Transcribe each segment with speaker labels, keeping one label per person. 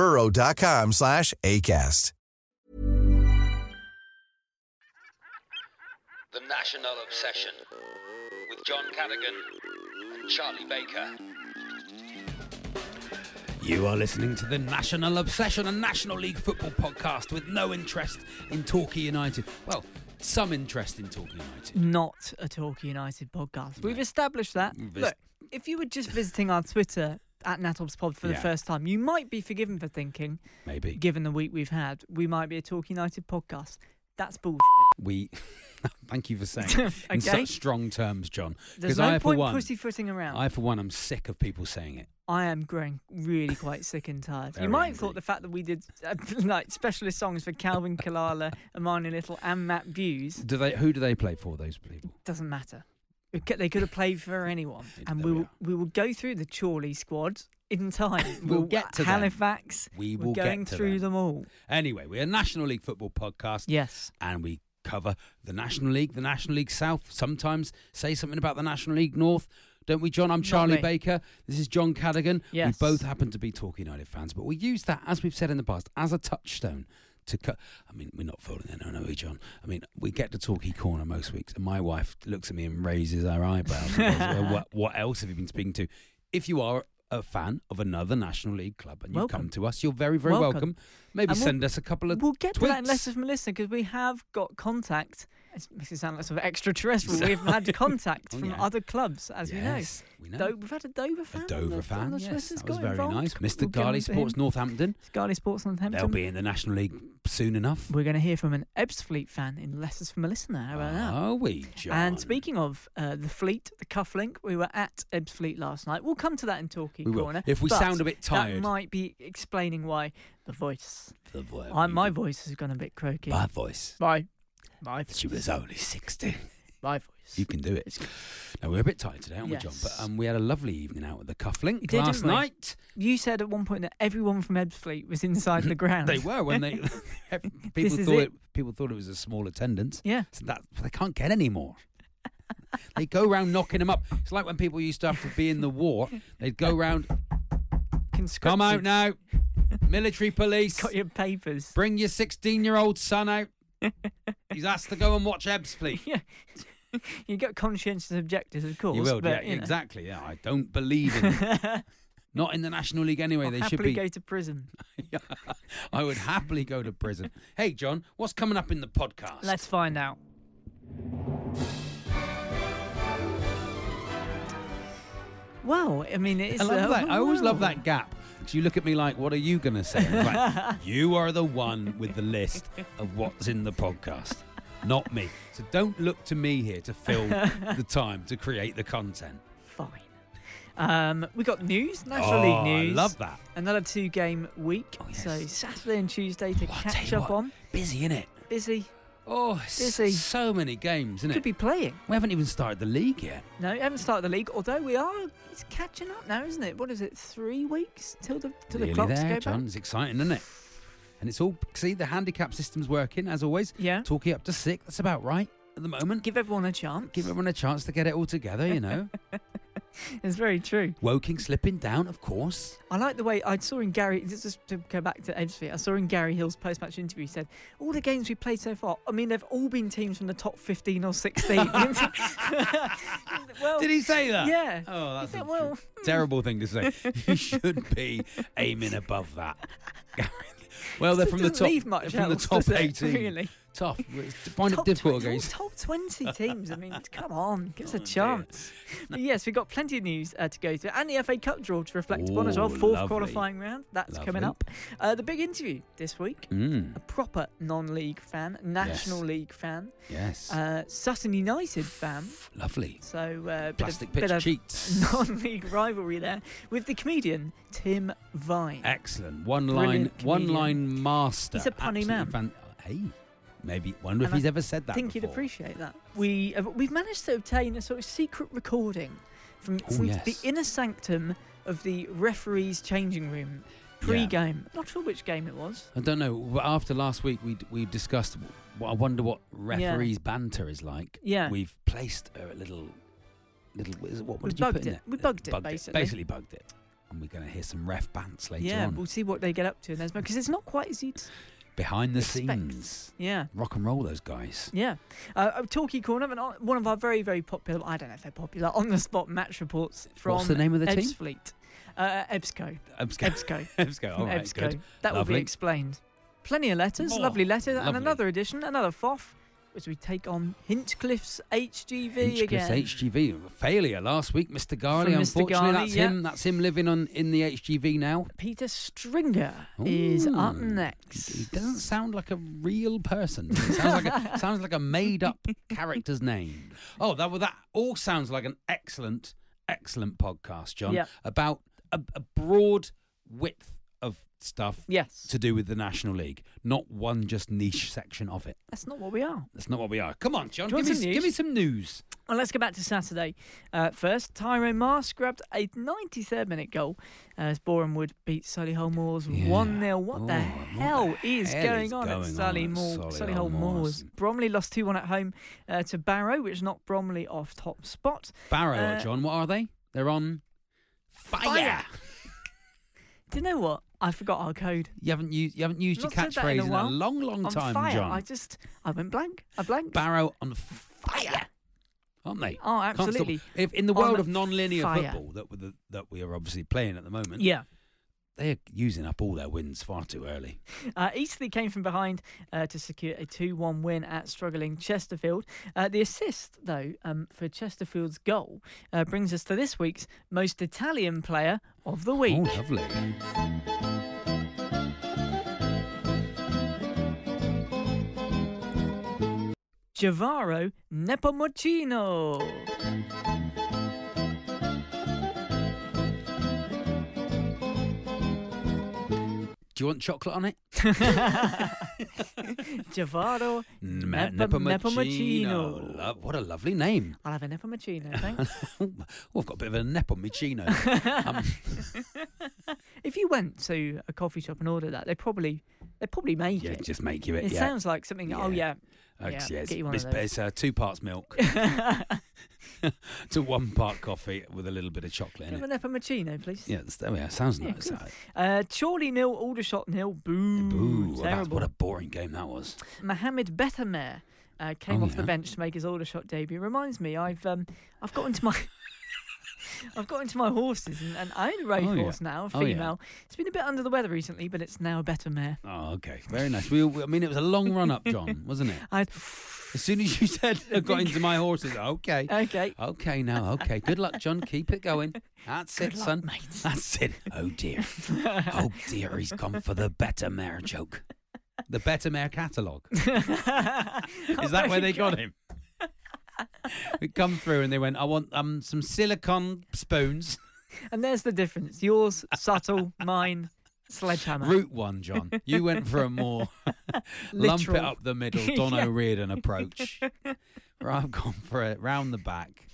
Speaker 1: burrow.com slash ACAST.
Speaker 2: The National Obsession with John Cadigan and Charlie Baker.
Speaker 3: You are listening to the National Obsession, a National League football podcast with no interest in Torquay United. Well, some interest in Torquay United.
Speaker 4: Not a Torquay United podcast. We've established that.
Speaker 3: We've
Speaker 4: Look, if you were just visiting our Twitter at NatObsPod for the first time, you might be forgiven for thinking,
Speaker 3: Maybe.
Speaker 4: given the week we've had, we might be a Torquay United podcast. That's bullshit.
Speaker 3: We thank you for saying it in such strong terms, John.
Speaker 4: There's
Speaker 3: Because
Speaker 4: no
Speaker 3: I, for
Speaker 4: point
Speaker 3: one,
Speaker 4: pussyfooting around.
Speaker 3: I, for one, I'm sick of people saying it.
Speaker 4: I am growing really quite sick and tired.
Speaker 3: Very
Speaker 4: you might have thought the fact that we did uh, like specialist songs for Calvin Kalala, Armani Little, and Matt Buse
Speaker 3: Do they? Who do they play for? Those people.
Speaker 4: doesn't matter. We They could have played for anyone, and we
Speaker 3: we
Speaker 4: will,
Speaker 3: are.
Speaker 4: we will go through the Chorley squad in time.
Speaker 3: We'll get to them.
Speaker 4: Halifax.
Speaker 3: We
Speaker 4: we're
Speaker 3: will get
Speaker 4: going through
Speaker 3: them.
Speaker 4: them all.
Speaker 3: Anyway, we're a National League football podcast.
Speaker 4: Yes.
Speaker 3: and we cover the National League, the National League South. Sometimes say something about the National League North. Don't we, John? I'm Charlie. Baker. This is John Cadigan.
Speaker 4: Yes.
Speaker 3: We both happen to be Torquay United fans, but we use that, as we've said in the past, as a touchstone to cut. I mean, we're not falling in, are we, John? I mean, we get to Torquay Corner most weeks, and my wife looks at me and raises her eyebrows. goes, "Well, what, what else have you been speaking to? If you are a fan of another National League club and
Speaker 4: Welcome.
Speaker 3: come to us, you're very, very welcome.
Speaker 4: Welcome.
Speaker 3: Maybe
Speaker 4: we'll-
Speaker 3: send us a couple of
Speaker 4: We'll get to that in
Speaker 3: tweets.
Speaker 4: letters from a listener because we have got contact. It makes it sound like sort of extraterrestrial. We've had contact
Speaker 3: Oh,
Speaker 4: from
Speaker 3: yeah.
Speaker 4: other clubs, as
Speaker 3: Yes,
Speaker 4: we
Speaker 3: we
Speaker 4: know.
Speaker 3: know.
Speaker 4: Do- we've had a Dover fan.
Speaker 3: A Dover fan,
Speaker 4: the
Speaker 3: yes, that was very
Speaker 4: involved.
Speaker 3: nice. Mr.
Speaker 4: We'll
Speaker 3: Garley Sports. Northampton.
Speaker 4: Garley Sports Northampton.
Speaker 3: They'll be in the National League soon enough.
Speaker 4: We're going to hear from an Ebbsfleet fan in letters from a listener. How about that?
Speaker 3: Are we, John?
Speaker 4: And speaking of uh, the fleet, the cufflink, we were at Ebbsfleet last night. We'll come to that in
Speaker 3: Talking.
Speaker 4: Corner.
Speaker 3: If we sound a bit tired.
Speaker 4: that might be explaining why the voice.
Speaker 3: The vo-
Speaker 4: I, my voice has gone a bit croaky.
Speaker 3: my voice.
Speaker 4: My, my,
Speaker 3: She was only 60.
Speaker 4: my voice.
Speaker 3: You can do it. Now, we're a bit tired today, aren't we, John? But um, we had a lovely evening out at the Cufflink
Speaker 4: did,
Speaker 3: last night.
Speaker 4: You said at one point that everyone from Ebbsfleet was inside the ground.
Speaker 3: They were when they people thought
Speaker 4: it.
Speaker 3: it. people thought it was a small attendance.
Speaker 4: Yeah.
Speaker 3: So that they can't get any more. they go round knocking them up. It's like when people used to have to be in the war. They'd go round. Come out now, military police.
Speaker 4: Got your papers.
Speaker 3: Bring your 16 year old son out. He's asked to go and watch Ebbsfleet.
Speaker 4: Yeah. you got conscientious objectors, of course.
Speaker 3: You will,
Speaker 4: but,
Speaker 3: yeah,
Speaker 4: you know.
Speaker 3: exactly. Yeah, I don't believe in. Not in the National League anyway.
Speaker 4: I'll
Speaker 3: they should be.
Speaker 4: go to prison.
Speaker 3: I would happily go to prison. Hey, John, what's coming up in the podcast?
Speaker 4: Let's find out. Well, I mean, it's
Speaker 3: I love
Speaker 4: uh,
Speaker 3: that. I always love that gap. You look at me like, what are you going to say? Like, you are the one with the list of what's in the podcast, not me. So don't look to me here to fill the time to create the content.
Speaker 4: Fine. Um, we got news, National
Speaker 3: oh,
Speaker 4: League news.
Speaker 3: I love that.
Speaker 4: Another two-game week,
Speaker 3: Oh,
Speaker 4: so. Saturday and Tuesday to
Speaker 3: tell
Speaker 4: catch up
Speaker 3: what,
Speaker 4: on.
Speaker 3: Busy, innit?
Speaker 4: Busy.
Speaker 3: Oh, s-
Speaker 4: Busy.
Speaker 3: so many games, isn't
Speaker 4: Could
Speaker 3: it?
Speaker 4: be playing.
Speaker 3: We haven't even started the league yet.
Speaker 4: No, we haven't started the league. Although we are, it's catching up now, isn't it? What is it? Three weeks till the till the clocks
Speaker 3: there,
Speaker 4: go
Speaker 3: John.
Speaker 4: back.
Speaker 3: It's exciting, isn't it? And it's all, see, the handicap system's working, as always.
Speaker 4: Yeah.
Speaker 3: Talking up to six, that's about right at the moment.
Speaker 4: Give everyone a chance.
Speaker 3: Give everyone a chance to get it all together, you know.
Speaker 4: It's very true.
Speaker 3: Woking slipping down, of course.
Speaker 4: I like the way I saw in Garry. Just to go back to Ebbsfleet, I saw in Garry Hill's post-match interview. He said all the games we played so far. I mean, they've all been teams from the top fifteen or sixteen. well,
Speaker 3: Did he say that?
Speaker 4: Yeah.
Speaker 3: Oh, that's
Speaker 4: said,
Speaker 3: a
Speaker 4: well-
Speaker 3: hmm. terrible thing to say. you should be aiming above that. well, they're from the top.
Speaker 4: much
Speaker 3: they're from the
Speaker 4: else,
Speaker 3: top
Speaker 4: does it,
Speaker 3: 18.
Speaker 4: Really.
Speaker 3: Tough. It's- Find
Speaker 4: top
Speaker 3: it difficult
Speaker 4: 20
Speaker 3: against.
Speaker 4: Top 20 teams. I mean, come on, give us
Speaker 3: Oh,
Speaker 4: a chance. Yes, we've got plenty of news uh, to go through. And the FA Cup draw to reflect upon as well. Fourth
Speaker 3: lovely.
Speaker 4: qualifying round. That's coming up. Uh, the big interview this week.
Speaker 3: Mm,
Speaker 4: A proper non-league fan, National
Speaker 3: Yes.
Speaker 4: League fan,
Speaker 3: yes.
Speaker 4: uh, Sutton United fan.
Speaker 3: Lovely.
Speaker 4: So uh, bit
Speaker 3: Plastic
Speaker 4: of,
Speaker 3: pitch
Speaker 4: bit of
Speaker 3: cheats.
Speaker 4: non-league rivalry there with the comedian Tim Vine.
Speaker 3: Excellent. One
Speaker 4: Brilliant
Speaker 3: line, one line master.
Speaker 4: He's a punny
Speaker 3: Absolutely
Speaker 4: man.
Speaker 3: Fan- hey, maybe wonder if
Speaker 4: I
Speaker 3: he's ever said that.
Speaker 4: I think you'd appreciate that. We uh, we've managed to obtain a sort of secret recording from,
Speaker 3: Oh,
Speaker 4: from
Speaker 3: yes.
Speaker 4: the inner sanctum of the referee's changing room pre-game. Not sure which game it was.
Speaker 3: I don't know. but After last week, we we discussed. I wonder what referees' banter is like.
Speaker 4: Yeah.
Speaker 3: we've placed a little, little. What, what did you put
Speaker 4: bugged
Speaker 3: in
Speaker 4: it.
Speaker 3: there?
Speaker 4: We bugged it,
Speaker 3: bugged
Speaker 4: basically.
Speaker 3: Basically bugged it, and we're going to hear some ref bants later
Speaker 4: yeah,
Speaker 3: on.
Speaker 4: we'll see what they get up to. And there's because it's not quite as you'd.
Speaker 3: Behind the
Speaker 4: expect.
Speaker 3: scenes,
Speaker 4: Yeah.
Speaker 3: rock and roll, those guys.
Speaker 4: Yeah. Uh, uh, Talkie Corner, and one of our very, very popular, I don't know if they're popular, on the spot match reports from
Speaker 3: What's the name of the team?
Speaker 4: Ebbsfleet. Uh, Ebsco.
Speaker 3: Ebsco.
Speaker 4: Ebsco.
Speaker 3: Ebsco. All right,
Speaker 4: Ebsco.
Speaker 3: good.
Speaker 4: That will be explained. Plenty of letters,
Speaker 3: Oh,
Speaker 4: lovely letters, and another edition, another FOF, as we take on Hinchcliffe's HGV
Speaker 3: Hinchcliffe's
Speaker 4: again.
Speaker 3: HGV failure last week, Mr. Garley.
Speaker 4: From Mr.
Speaker 3: Unfortunately,
Speaker 4: Garley,
Speaker 3: that's
Speaker 4: yeah.
Speaker 3: him. That's him living on in the HGV now.
Speaker 4: Peter Stringer is up next.
Speaker 3: He doesn't sound like a real person. It sounds like a, sounds like a made up character's name. Oh, that well, that all sounds like an excellent, excellent podcast, John.
Speaker 4: Yeah.
Speaker 3: About a, a broad width of stuff
Speaker 4: Yes,
Speaker 3: to do with the National League, not one just niche section of it.
Speaker 4: that's not what we are.
Speaker 3: That's not what we are. Come on, John. Give me,
Speaker 4: some
Speaker 3: give me
Speaker 4: news?
Speaker 3: some news.
Speaker 4: Well, let's go back to Saturday. Uh, first, Tyrone Mars grabbed a 93rd minute goal as Borehamwood beat Solihull Moors
Speaker 3: Yeah.
Speaker 4: 1 0. What
Speaker 3: Oh,
Speaker 4: the
Speaker 3: what
Speaker 4: hell
Speaker 3: the
Speaker 4: is
Speaker 3: hell
Speaker 4: going
Speaker 3: is
Speaker 4: on
Speaker 3: going
Speaker 4: at Sully
Speaker 3: at
Speaker 4: Moor,
Speaker 3: Solihull
Speaker 4: Solihull Moors?
Speaker 3: Moors?
Speaker 4: Bromley lost 2 1 at home uh, to Barrow, which knocked Bromley off top spot.
Speaker 3: Barrow,
Speaker 4: Uh,
Speaker 3: John. What are they? They're on fire.
Speaker 4: Do you know what? I forgot our code.
Speaker 3: You haven't used you haven't used your
Speaker 4: Not said that in
Speaker 3: catchphrase
Speaker 4: a
Speaker 3: in a,
Speaker 4: while.
Speaker 3: long, long
Speaker 4: on
Speaker 3: time,
Speaker 4: fire.
Speaker 3: John.
Speaker 4: I just, I went blank. I blanked.
Speaker 3: Barrow on fire, aren't they?
Speaker 4: Oh,
Speaker 3: Can't stop-
Speaker 4: absolutely.
Speaker 3: If in the
Speaker 4: On
Speaker 3: world of non-linear
Speaker 4: fire.
Speaker 3: football that we that we are obviously playing at the moment,
Speaker 4: Yeah.
Speaker 3: They are using up all their wins far too early.
Speaker 4: Uh, Eastleigh came from behind uh, to secure a 2 1 win at struggling Chesterfield. Uh, the assist, though, um, for Chesterfield's goal uh, brings us to this week's most Italian player of the week.
Speaker 3: Oh, lovely.
Speaker 4: Gevaro Nepomuceno.
Speaker 3: Do you want chocolate on it?
Speaker 4: Javaro
Speaker 3: N-
Speaker 4: Nepo-
Speaker 3: Nepomuceno.
Speaker 4: Nepomuceno.
Speaker 3: Lo- what a lovely name.
Speaker 4: I'll have a Nepomuceno, thanks.
Speaker 3: oh, I've got a bit of a Nepomuceno. um,
Speaker 4: if you went to a coffee shop and ordered that, they probably they probably make
Speaker 3: yeah,
Speaker 4: it.
Speaker 3: just make you it.
Speaker 4: it
Speaker 3: yeah.
Speaker 4: sound like something. Oh yeah, yeah,
Speaker 3: yeah, it's,
Speaker 4: get you one of
Speaker 3: it's, uh, two parts milk to one part coffee with a little bit of chocolate in
Speaker 4: Have
Speaker 3: it.
Speaker 4: a Nepomuceno, please.
Speaker 3: Yeah, that's, there we are. Sounds
Speaker 4: Yeah,
Speaker 3: nice. that.
Speaker 4: Uh, Chorley nil, Aldershot nil. Boo.
Speaker 3: Boo. Well, that's,
Speaker 4: Terrible.
Speaker 3: what a boring game that was.
Speaker 4: Mohamed Bettamer uh, came
Speaker 3: Oh,
Speaker 4: off the
Speaker 3: yeah.
Speaker 4: bench to make his Aldershot debut. Reminds me, I've um, I've got into my. I've got into my horses and, and I own a race
Speaker 3: Oh, yeah.
Speaker 4: now, a
Speaker 3: Oh, yeah.
Speaker 4: female. It's been a bit under the weather recently, but it's now a better mare.
Speaker 3: Oh, okay. Very nice. We, I mean, it was a long run up, John, wasn't it?
Speaker 4: I,
Speaker 3: As soon as you said I got into my horses, okay.
Speaker 4: okay.
Speaker 3: Okay, now, okay. Good luck, John. Keep it going. That's it,
Speaker 4: Good luck,
Speaker 3: son.
Speaker 4: mate.
Speaker 3: That's it. Oh, dear. Oh, dear. He's gone for the Better Mare joke. The Better Mare catalogue. Is that where they got him? we come through and they went, I want um some silicon spoons.
Speaker 4: And there's the difference. Yours, subtle, mine, sledgehammer.
Speaker 3: Route one, John. You went for a more lump it up the middle, Don
Speaker 4: Yeah.
Speaker 3: O'Riordan approach. Where I've gone for it round the back.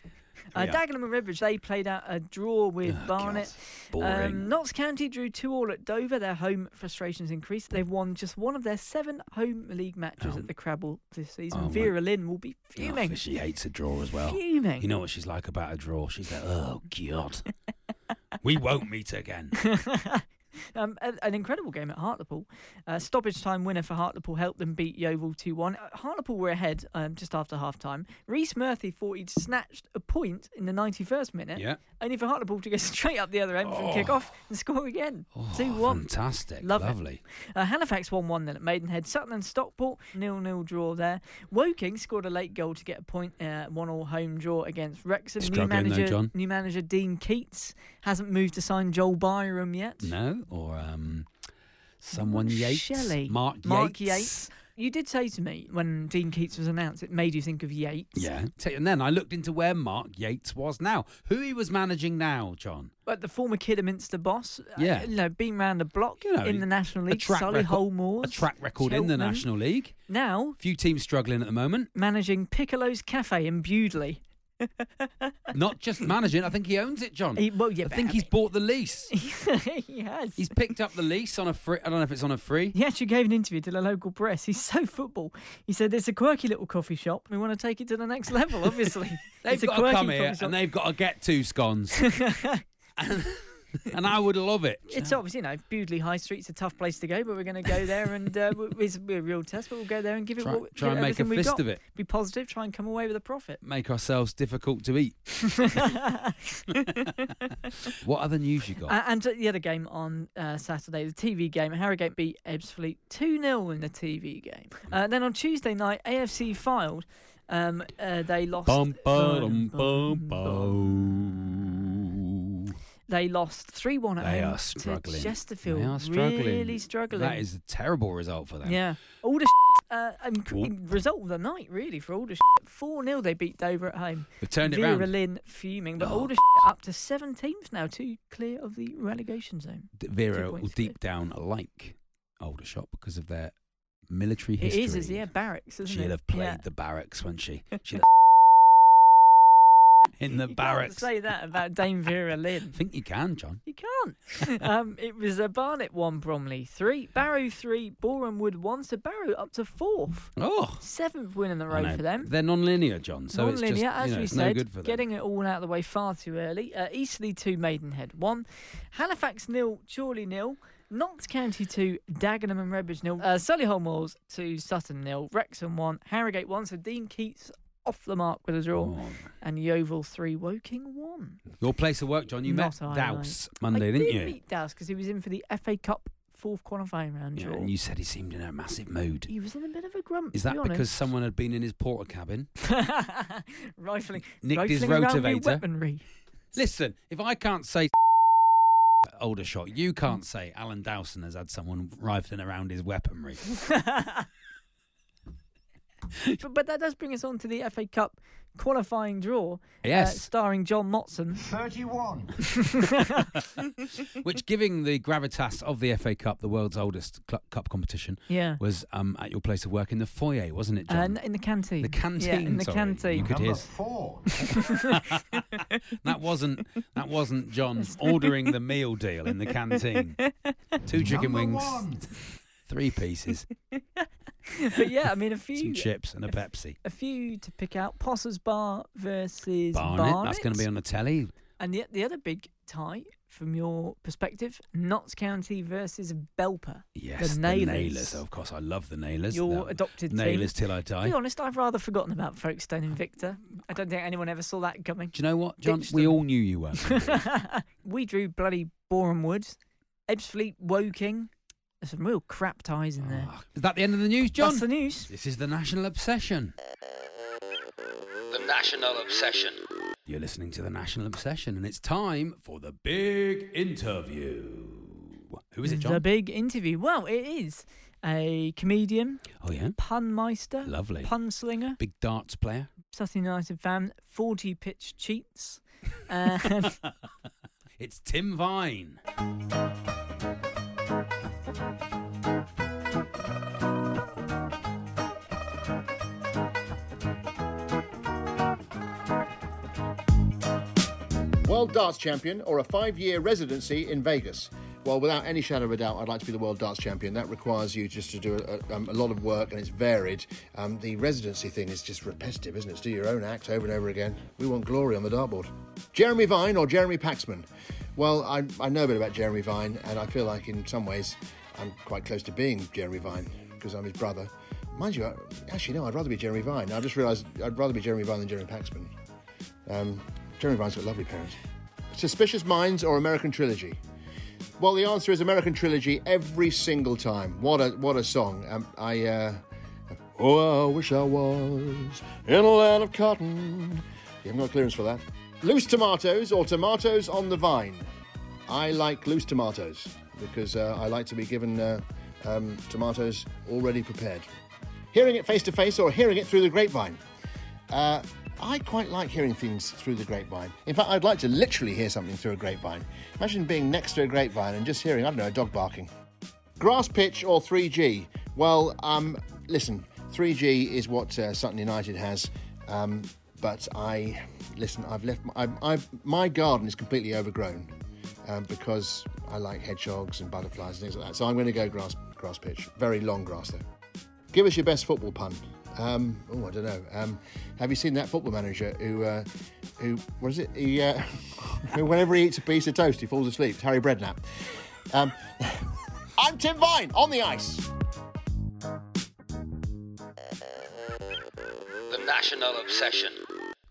Speaker 4: Uh,
Speaker 3: Yeah.
Speaker 4: Dagenham and Redbridge, they played out a draw with
Speaker 3: Oh,
Speaker 4: Barnet. Um, Notts County drew two all at Dover. Their home frustrations increased. They've won just one of their seven home league matches
Speaker 3: Oh.
Speaker 4: at the Crabble this season.
Speaker 3: Oh, my-
Speaker 4: Vera Lynn will be fuming.
Speaker 3: Oh, she hates a draw as well.
Speaker 4: Fuming.
Speaker 3: You know what she's like about a draw? She's like, oh, God. we won't meet again.
Speaker 4: um, a- an incredible game at Hartlepool. Uh, stoppage time winner for Hartlepool helped them beat Yeovil 2 1. Uh, Hartlepool were ahead um, just after half time. Rhys Murphy thought he'd snatched a point in the 91st minute,
Speaker 3: Yeah.
Speaker 4: only for Hartlepool to go straight up the other end from
Speaker 3: Oh.
Speaker 4: kick off and score again.
Speaker 3: Oh,
Speaker 4: 2 1.
Speaker 3: Fantastic.
Speaker 4: Love.
Speaker 3: Lovely.
Speaker 4: Uh, Halifax won 1 then at Maidenhead. Sutton and Stockport, nil nil draw there. Woking scored a late goal to get a point, uh, 1 all home draw against Wrexham. New
Speaker 3: Struggling though,
Speaker 4: manager,
Speaker 3: John.
Speaker 4: new manager Dean Keats hasn't moved to sign Joel Byram yet.
Speaker 3: No? Or um, someone Yates?
Speaker 4: Shelley.
Speaker 3: Mark Yates?
Speaker 4: Mark Yates. You did say to me when Dean Keats was announced, it made you think of Yates.
Speaker 3: Yeah. And then I looked into where Mark Yates was now. Who he was managing now, John?
Speaker 4: But the former Kidderminster boss, uh,
Speaker 3: Yeah.
Speaker 4: you know, been round the block
Speaker 3: You know,
Speaker 4: in the National League,
Speaker 3: record-
Speaker 4: Moors,
Speaker 3: A track record in the National League.
Speaker 4: Now
Speaker 3: Few teams struggling at the moment.
Speaker 4: managing Piccolo's Cafe in Bewdley.
Speaker 3: Not just managing, I think he owns it, John.
Speaker 4: He, well, yeah,
Speaker 3: I think he's bought the lease.
Speaker 4: he has.
Speaker 3: He's picked up the lease on a free. I don't know if it's on a free.
Speaker 4: He actually gave an interview to the local press. He's so football. He said it's a quirky little coffee shop. We want to take it to the next level. Obviously,
Speaker 3: They've
Speaker 4: it's a
Speaker 3: got to
Speaker 4: quirky
Speaker 3: come here
Speaker 4: coffee shop.
Speaker 3: and they've got to get two scones. and, and I would love it.
Speaker 4: It's obviously, you know, Bewdley High Street's a tough place to go, but we're going to go there and uh, it's a real test, but we'll go there and give it
Speaker 3: Try-
Speaker 4: what,
Speaker 3: try and make a fist
Speaker 4: got.
Speaker 3: of it.
Speaker 4: Be positive, try and come away with a profit.
Speaker 3: Make ourselves difficult to eat. what other news you got?
Speaker 4: Uh, and the other game on uh, Saturday, the TV game, Harrogate beat Ebbsfleet 2 0 in the TV game. Uh, then on Tuesday night, AFC Fylde. Um, uh, they lost.
Speaker 3: Bum, ba, dum,
Speaker 4: Bum,
Speaker 3: bum.
Speaker 4: They lost 3 1 at
Speaker 3: They
Speaker 4: home
Speaker 3: are struggling.
Speaker 4: Chesterfield.
Speaker 3: They are struggling.
Speaker 4: Really struggling.
Speaker 3: That is a terrible result for them.
Speaker 4: Yeah. All the uh, result of the night, really, for all the 4 0 they beat Dover at home.
Speaker 3: They've turned it
Speaker 4: Vera
Speaker 3: round.
Speaker 4: Lynn fuming, but
Speaker 3: Oh.
Speaker 4: all the up to 17th now, two clear of the relegation zone.
Speaker 3: D- Vera will deep down like Aldershot because of their military history.
Speaker 4: is, is yeah, barracks, isn't
Speaker 3: She'll
Speaker 4: it?
Speaker 3: have played
Speaker 4: Yeah.
Speaker 3: the barracks, won't she? She'll in the
Speaker 4: you
Speaker 3: barracks.
Speaker 4: Say that about Dame Vera Lynn.
Speaker 3: I think you can, John.
Speaker 4: You can't. um, it was a Barnet one, Bromley three, Barrow three, Boreham Wood one. So Barrow up to fourth,
Speaker 3: Oh,
Speaker 4: seventh win in a
Speaker 3: I
Speaker 4: row for them.
Speaker 3: They're non-linear, John. So it's just
Speaker 4: Non-linear,
Speaker 3: you
Speaker 4: as
Speaker 3: know,
Speaker 4: we said,
Speaker 3: no good for them.
Speaker 4: getting it all out of the way far too early. Uh, Eastleigh two, Maidenhead one, Halifax nil, Chorley nil. Notts County 2, Dagenham and Redbridge nil. Uh, Solihull Moors 2, Sutton nil. Wrexham 1, Harrogate 1. So Dean Keats off the mark with a draw.
Speaker 3: Oh.
Speaker 4: And Yeovil 3, Woking 1.
Speaker 3: Your place of work, John. You
Speaker 4: Not
Speaker 3: met
Speaker 4: I,
Speaker 3: Douse Monday,
Speaker 4: I
Speaker 3: didn't
Speaker 4: did
Speaker 3: you?
Speaker 4: meet Douse because he was in for the FA Cup fourth qualifying round
Speaker 3: Yeah,
Speaker 4: draw.
Speaker 3: and you said he seemed in a massive mood.
Speaker 4: He was in a bit of a grump.
Speaker 3: Is that
Speaker 4: be
Speaker 3: because someone had been in his porter cabin?
Speaker 4: rifling,
Speaker 3: Nicked his
Speaker 4: rifling with
Speaker 3: rotivator?
Speaker 4: weaponry?
Speaker 3: Listen, if I can't say older shot, you can't say Alan Dowson has had someone rifling around his weaponry.
Speaker 4: but, but that does bring us on to the FA Cup qualifying draw. uh,
Speaker 3: Yes.
Speaker 4: starring John Motson.
Speaker 5: 31.
Speaker 3: Which, giving the gravitas of the FA Cup, the world's oldest cl- cup competition,
Speaker 4: Yeah.
Speaker 3: was um, at your place of work in the foyer, wasn't it,
Speaker 4: Uh,
Speaker 3: John?
Speaker 4: n- in the canteen.
Speaker 3: The canteen,
Speaker 4: Yeah, in the
Speaker 3: sorry.
Speaker 4: canteen.
Speaker 3: You could
Speaker 5: Number
Speaker 3: hear.
Speaker 5: four.
Speaker 3: that wasn't that wasn't John ordering the meal deal in the canteen. Two chicken
Speaker 5: Number
Speaker 3: wings,
Speaker 5: one.
Speaker 3: three pieces,
Speaker 4: but yeah, I mean a few
Speaker 3: some chips, and a Pepsi.
Speaker 4: a few to pick out. Potters Bar versus
Speaker 3: Barnet, that's going to be on the telly.
Speaker 4: And the the other big tie from your perspective, Notts County versus Belper.
Speaker 3: Yes, the
Speaker 4: Nailers.
Speaker 3: Nailers. Of course, I love the Nailers.
Speaker 4: Your
Speaker 3: The
Speaker 4: adopted team.
Speaker 3: Nailers till I die.
Speaker 4: To be honest, I've rather forgotten about Folkestone Invicta. I don't think anyone ever saw that coming.
Speaker 3: Do you know what, John?
Speaker 4: Ditched
Speaker 3: We
Speaker 4: them.
Speaker 3: all knew you weren't. gonna do it.
Speaker 4: we drew bloody Boreham Woods, Ebbsfleet, Woking. There's some real crap ties in there.
Speaker 3: Oh, is that the end of the news, John?
Speaker 4: That's the news.
Speaker 3: This is the national obsession.
Speaker 2: The National Obsession.
Speaker 3: You're listening to the national obsession, and it's time for the big interview. Who is it, John?
Speaker 4: The big interview. Well, it is a comedian,
Speaker 3: oh yeah,
Speaker 4: pun meister,
Speaker 3: lovely.
Speaker 4: pun slinger,
Speaker 3: Big darts player.
Speaker 4: Sutton United fan, 40 pitch cheats. And um,
Speaker 3: It's Tim Vine.
Speaker 5: World Darts Champion or a five year residency in Vegas? Well, without any shadow of a doubt, I'd like to be the World Darts Champion. That requires you just to do a, um, a lot of work and it's varied. Um, the residency thing is just repetitive, isn't it? Do your own act over and over again. We want glory on the dartboard. Jeremy Vine or Jeremy Paxman? Well, I, I know a bit about Jeremy Vine and I feel like in some ways I'm quite close to being Jeremy Vine because I'm his brother. Mind you, I, actually, no, I'd rather be Jeremy Vine. I just realised I'd rather be Jeremy Vine than Jeremy Paxman. Um, Jeremy Vine's got lovely parents. Suspicious Minds or American Trilogy? Well, the answer is American Trilogy every single time. What a what a song! Um, I uh, oh, I wish I was in a land of cotton. You haven't got clearance for that. Loose tomatoes or tomatoes on the vine? I like loose tomatoes because uh, I like to be given uh, um, tomatoes already prepared. Hearing it face to face or hearing it through the grapevine? I quite like hearing things through the grapevine. In fact, I'd like to literally hear something through a grapevine. Imagine being next to a grapevine and just hearing, I don't know, a dog barking. Grass pitch or 3G? Well, um, listen, 3G is what uh, Sutton United has, um, but I listen. I've left. My, I've, I've, my garden is completely overgrown um, because I like hedgehogs and butterflies and things like that. So I'm going to go grass grass pitch. Very long grass though. Give us your best football pun. Um, oh, I don't know. Um, have you seen that football manager who, uh, who, what is it? He, uh, who whenever he eats a piece of toast, he falls asleep. It's Harry Brednap. Um, I'm Tim Vine on the ice.
Speaker 2: The National Obsession.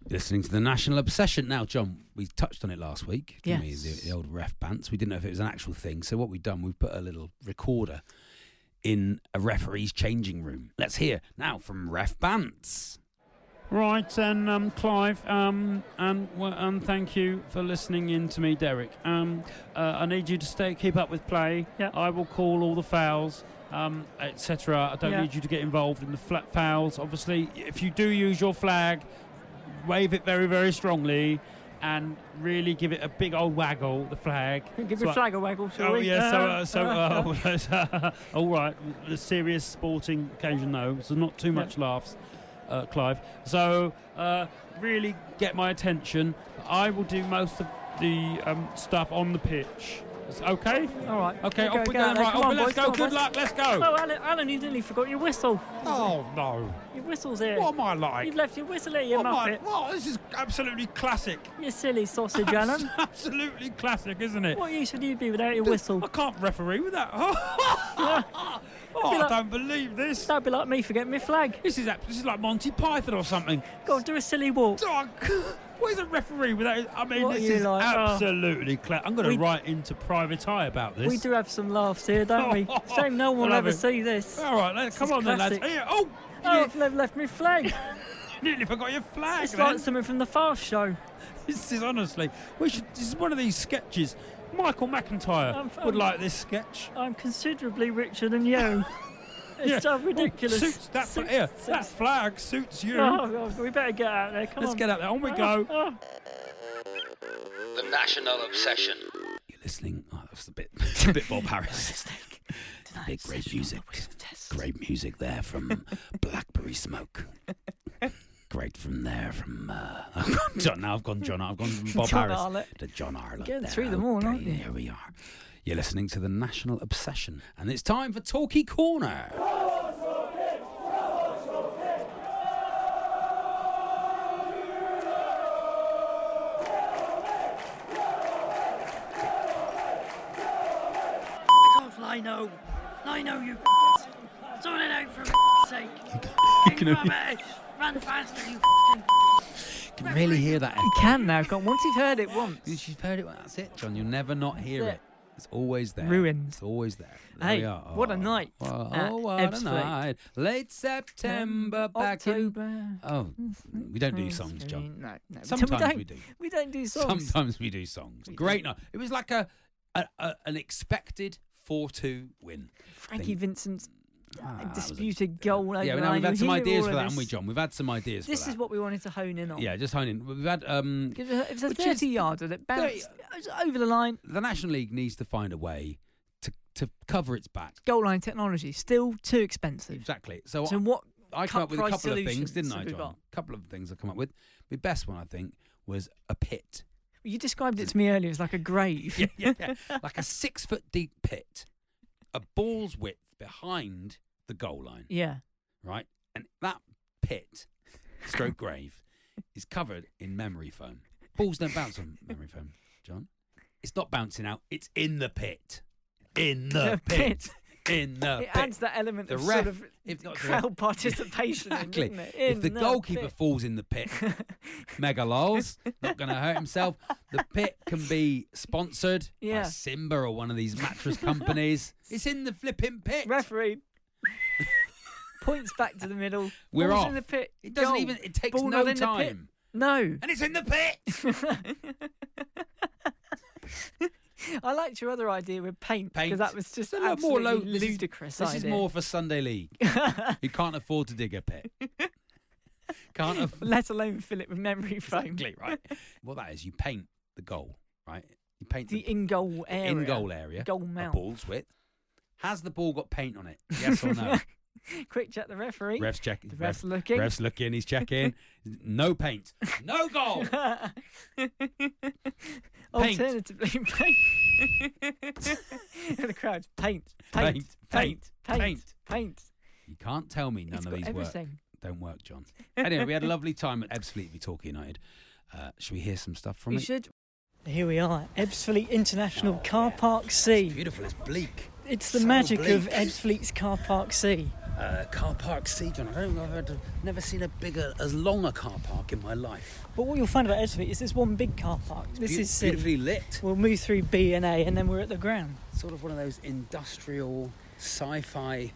Speaker 3: Listening to the National Obsession. Now, John, we touched on it last week,
Speaker 4: Yes.
Speaker 3: we? The, the old ref bants. We didn't know if it was an actual thing. So what we've done, we've put a little recorder in a referee's changing room. Let's hear now from Ref Bants.
Speaker 6: Right, and um, Clive, um, and and thank you for listening in to me, Derek. Um, uh, I need you to stay, keep up with play.
Speaker 4: Yeah.
Speaker 6: I will call all the fouls, um, etc. I don't
Speaker 4: Yeah.
Speaker 6: need you to get involved in the flat fouls. Obviously, if you do use your flag, wave it very, very strongly, and really give it a big old waggle. The flag.
Speaker 4: Give
Speaker 6: So I-
Speaker 4: flag a waggle, shall
Speaker 6: Oh
Speaker 4: we?
Speaker 6: yeah, so uh, so uh, all right, the serious sporting occasion though, so not too much laughs, uh, Clive. So uh, really get my attention. I will do most of the um, stuff on the pitch. Is- Okay.
Speaker 4: All right.
Speaker 6: Okay, off we
Speaker 4: go,
Speaker 6: go.
Speaker 4: go.
Speaker 6: Right, off
Speaker 4: on,
Speaker 6: we- let's
Speaker 4: boys,
Speaker 6: go.
Speaker 4: on,
Speaker 6: Good
Speaker 4: boys.
Speaker 6: luck. Let's go.
Speaker 4: Oh, Alan, Alan, you nearly forgot your whistle.
Speaker 6: Oh no!
Speaker 4: Your whistle's here.
Speaker 6: What am I like?
Speaker 4: You've left your whistle here, you
Speaker 6: What am I-
Speaker 4: muppet.
Speaker 6: What? Oh, this is absolutely classic.
Speaker 4: You silly sausage, Alan.
Speaker 6: Absolutely classic, isn't it?
Speaker 4: What use would you be without your whistle?
Speaker 6: I can't referee with that. oh, I
Speaker 4: like-
Speaker 6: don't believe this.
Speaker 4: That'd be like me forgetting my flag.
Speaker 6: This is this is like Monty Python or something.
Speaker 4: Go on, do a silly walk.
Speaker 6: Dog, what is a referee without? I mean,
Speaker 4: What
Speaker 6: this
Speaker 4: you
Speaker 6: is
Speaker 4: like? Oh.
Speaker 6: absolutely. Cla- I'm going
Speaker 4: We-
Speaker 6: to write into Private Eye about this.
Speaker 4: We do have some laughs here, don't we? Shame no one will
Speaker 6: Love
Speaker 4: ever
Speaker 6: it.
Speaker 4: see this.
Speaker 6: All right, let's, come
Speaker 4: is
Speaker 6: on then, lads. Here, oh,
Speaker 4: Oh,
Speaker 6: you
Speaker 4: I've never left my flag.
Speaker 6: nearly forgot your flag.
Speaker 4: It's
Speaker 6: then.
Speaker 4: like something from the Fast Show.
Speaker 6: This is honestly, we should. This is one of these sketches. Michael McIntyre
Speaker 4: I'm-
Speaker 6: would
Speaker 4: I'm-
Speaker 6: like this sketch.
Speaker 4: I'm considerably richer than you. It's
Speaker 6: Yeah.
Speaker 4: so
Speaker 6: Oh,
Speaker 4: ridiculous.
Speaker 6: suits that,
Speaker 4: Suits-
Speaker 6: here,
Speaker 4: suits-
Speaker 6: that flag suits you.
Speaker 4: Oh, God, we better get out there. Come on.
Speaker 6: Let's
Speaker 4: on.
Speaker 6: get out there. On we
Speaker 4: Oh,
Speaker 6: go.
Speaker 4: oh.
Speaker 2: The National Obsession.
Speaker 3: You're listening. Oh, that's a bit, a bit Bob Harris. Big great music. Great music there from Blackberry Smoke. Great from there from uh, I've gone John. Now I've gone John. I've gone from Bob
Speaker 4: John
Speaker 3: Harris
Speaker 4: Arlott.
Speaker 3: to John Arlott.
Speaker 4: Getting
Speaker 3: there.
Speaker 4: through them all,
Speaker 3: Okay,
Speaker 4: aren't you?
Speaker 3: Here we are. You're listening to the National Obsession, and it's time for Talkie Corner.
Speaker 4: off, Lino. Lino, you Sort it out for f***'s sake. You rubbish. Run faster, you
Speaker 3: You can really hear that.
Speaker 4: You can now, Once you've heard it once.
Speaker 3: Once you've heard it, well, that's it, John. You'll never not hear
Speaker 4: it.
Speaker 3: It. It's always there.
Speaker 4: Ruined.
Speaker 3: It's always there. There
Speaker 4: Hey,
Speaker 3: we are.
Speaker 4: what a
Speaker 3: Oh,
Speaker 4: night
Speaker 3: Oh, oh, what
Speaker 4: Ebbsfleet.
Speaker 3: a night. Late September back in.
Speaker 4: October.
Speaker 3: Oh, we don't do hmm, songs, John.
Speaker 4: No, no.
Speaker 3: Sometimes
Speaker 4: we don't.
Speaker 3: we do.
Speaker 4: We don't do songs.
Speaker 3: Sometimes we do songs. Great night. It was like a, a, a an expected four-two win.
Speaker 4: Frankie Vincent's
Speaker 3: Ah,
Speaker 4: disputed goal over
Speaker 3: Yeah, now we've had some ideas for that, haven't we. John? We've had some ideas for that.
Speaker 4: This is what we wanted to hone in on.
Speaker 3: Yeah, just hone in. We've had um,
Speaker 4: It was a, it was a 30 yarder that bounced over the line.
Speaker 3: the National League needs to find a way to to cover its back.
Speaker 4: Goal line technology still too expensive.
Speaker 3: Exactly. So,
Speaker 4: So what?
Speaker 3: I came up with a couple of things, didn't I, John? A couple of things I come up with. The best one, I think, was a pit.
Speaker 4: You described it to me earlier as like a grave.
Speaker 3: yeah, yeah, yeah. like a six foot deep pit, a ball's width behind the goal line,
Speaker 4: yeah.
Speaker 3: right? And that pit, stroke grave, is covered in memory foam. Balls don't bounce on memory foam, John. It's not bouncing out. It's in the pit. In the,
Speaker 4: The
Speaker 3: pit.
Speaker 4: pit.
Speaker 3: In the
Speaker 4: it
Speaker 3: pit.
Speaker 4: adds that element
Speaker 3: The
Speaker 4: of
Speaker 3: ref-
Speaker 4: sort of
Speaker 3: if not the
Speaker 4: crowd
Speaker 3: ref-
Speaker 4: participation, in,
Speaker 3: Exactly.
Speaker 4: it?
Speaker 3: If
Speaker 4: In
Speaker 3: the goalkeeper
Speaker 4: pit.
Speaker 3: falls in the pit, mega lols, not going to hurt himself. The pit can be sponsored
Speaker 4: Yeah.
Speaker 3: by Simba or one of these mattress companies. It's in the flipping pit.
Speaker 4: referee points back to the middle.
Speaker 3: We're
Speaker 4: ball's
Speaker 3: off.
Speaker 4: in the pit.
Speaker 3: It doesn't
Speaker 4: goal.
Speaker 3: even. It takes
Speaker 4: Ball
Speaker 3: no
Speaker 4: not in the pit.
Speaker 3: time,
Speaker 4: No.
Speaker 3: and it's in the pit.
Speaker 4: I liked your other idea with paint
Speaker 3: Paint.
Speaker 4: because that was just
Speaker 3: It's a lot more
Speaker 4: absolutely
Speaker 3: low. This is-
Speaker 4: ludicrous.
Speaker 3: This is
Speaker 4: idea.
Speaker 3: more for Sunday league. you can't afford to dig a pit. Can't afford.
Speaker 4: let alone fill it with memory foam.
Speaker 3: Exactly right. What that is, you paint the goal, right? You paint
Speaker 4: The in goal area.
Speaker 3: in goal area,
Speaker 4: Goal
Speaker 3: a ball's width. Has the ball got paint on it? Yes or no?
Speaker 4: Quick check the referee.
Speaker 3: refs checking.
Speaker 4: The ref's looking.
Speaker 3: Refs looking. He's checking. no paint. No goal. Paint.
Speaker 4: Alternatively, paint. the crowd's paint, paint,
Speaker 3: Paint,
Speaker 4: paint, paint,
Speaker 3: paint.
Speaker 4: paint.
Speaker 3: You can't tell me none
Speaker 4: It's
Speaker 3: of these
Speaker 4: everything.
Speaker 3: work. Don't work, John. Anyway, we had a lovely time at Ebbsfleet v Torquay United. Uh, should we hear some stuff from
Speaker 4: We
Speaker 3: it?
Speaker 4: should. Here we are, Ebbsfleet International Car Park C.
Speaker 3: Beautiful. It's bleak.
Speaker 4: It's the
Speaker 3: So
Speaker 4: magic of
Speaker 3: bleak.
Speaker 4: Ebbsfleet's Car Park C.
Speaker 3: Uh, car park C, John. I don't know. I've never seen a bigger, as long a car park in my life.
Speaker 4: But what you'll find about Ebbsfleet is this one big car park. This
Speaker 3: Beau-
Speaker 4: is C.
Speaker 3: beautifully lit.
Speaker 4: We'll move through B and A, and then we're at the ground.
Speaker 3: Sort of one of those industrial, sci-fi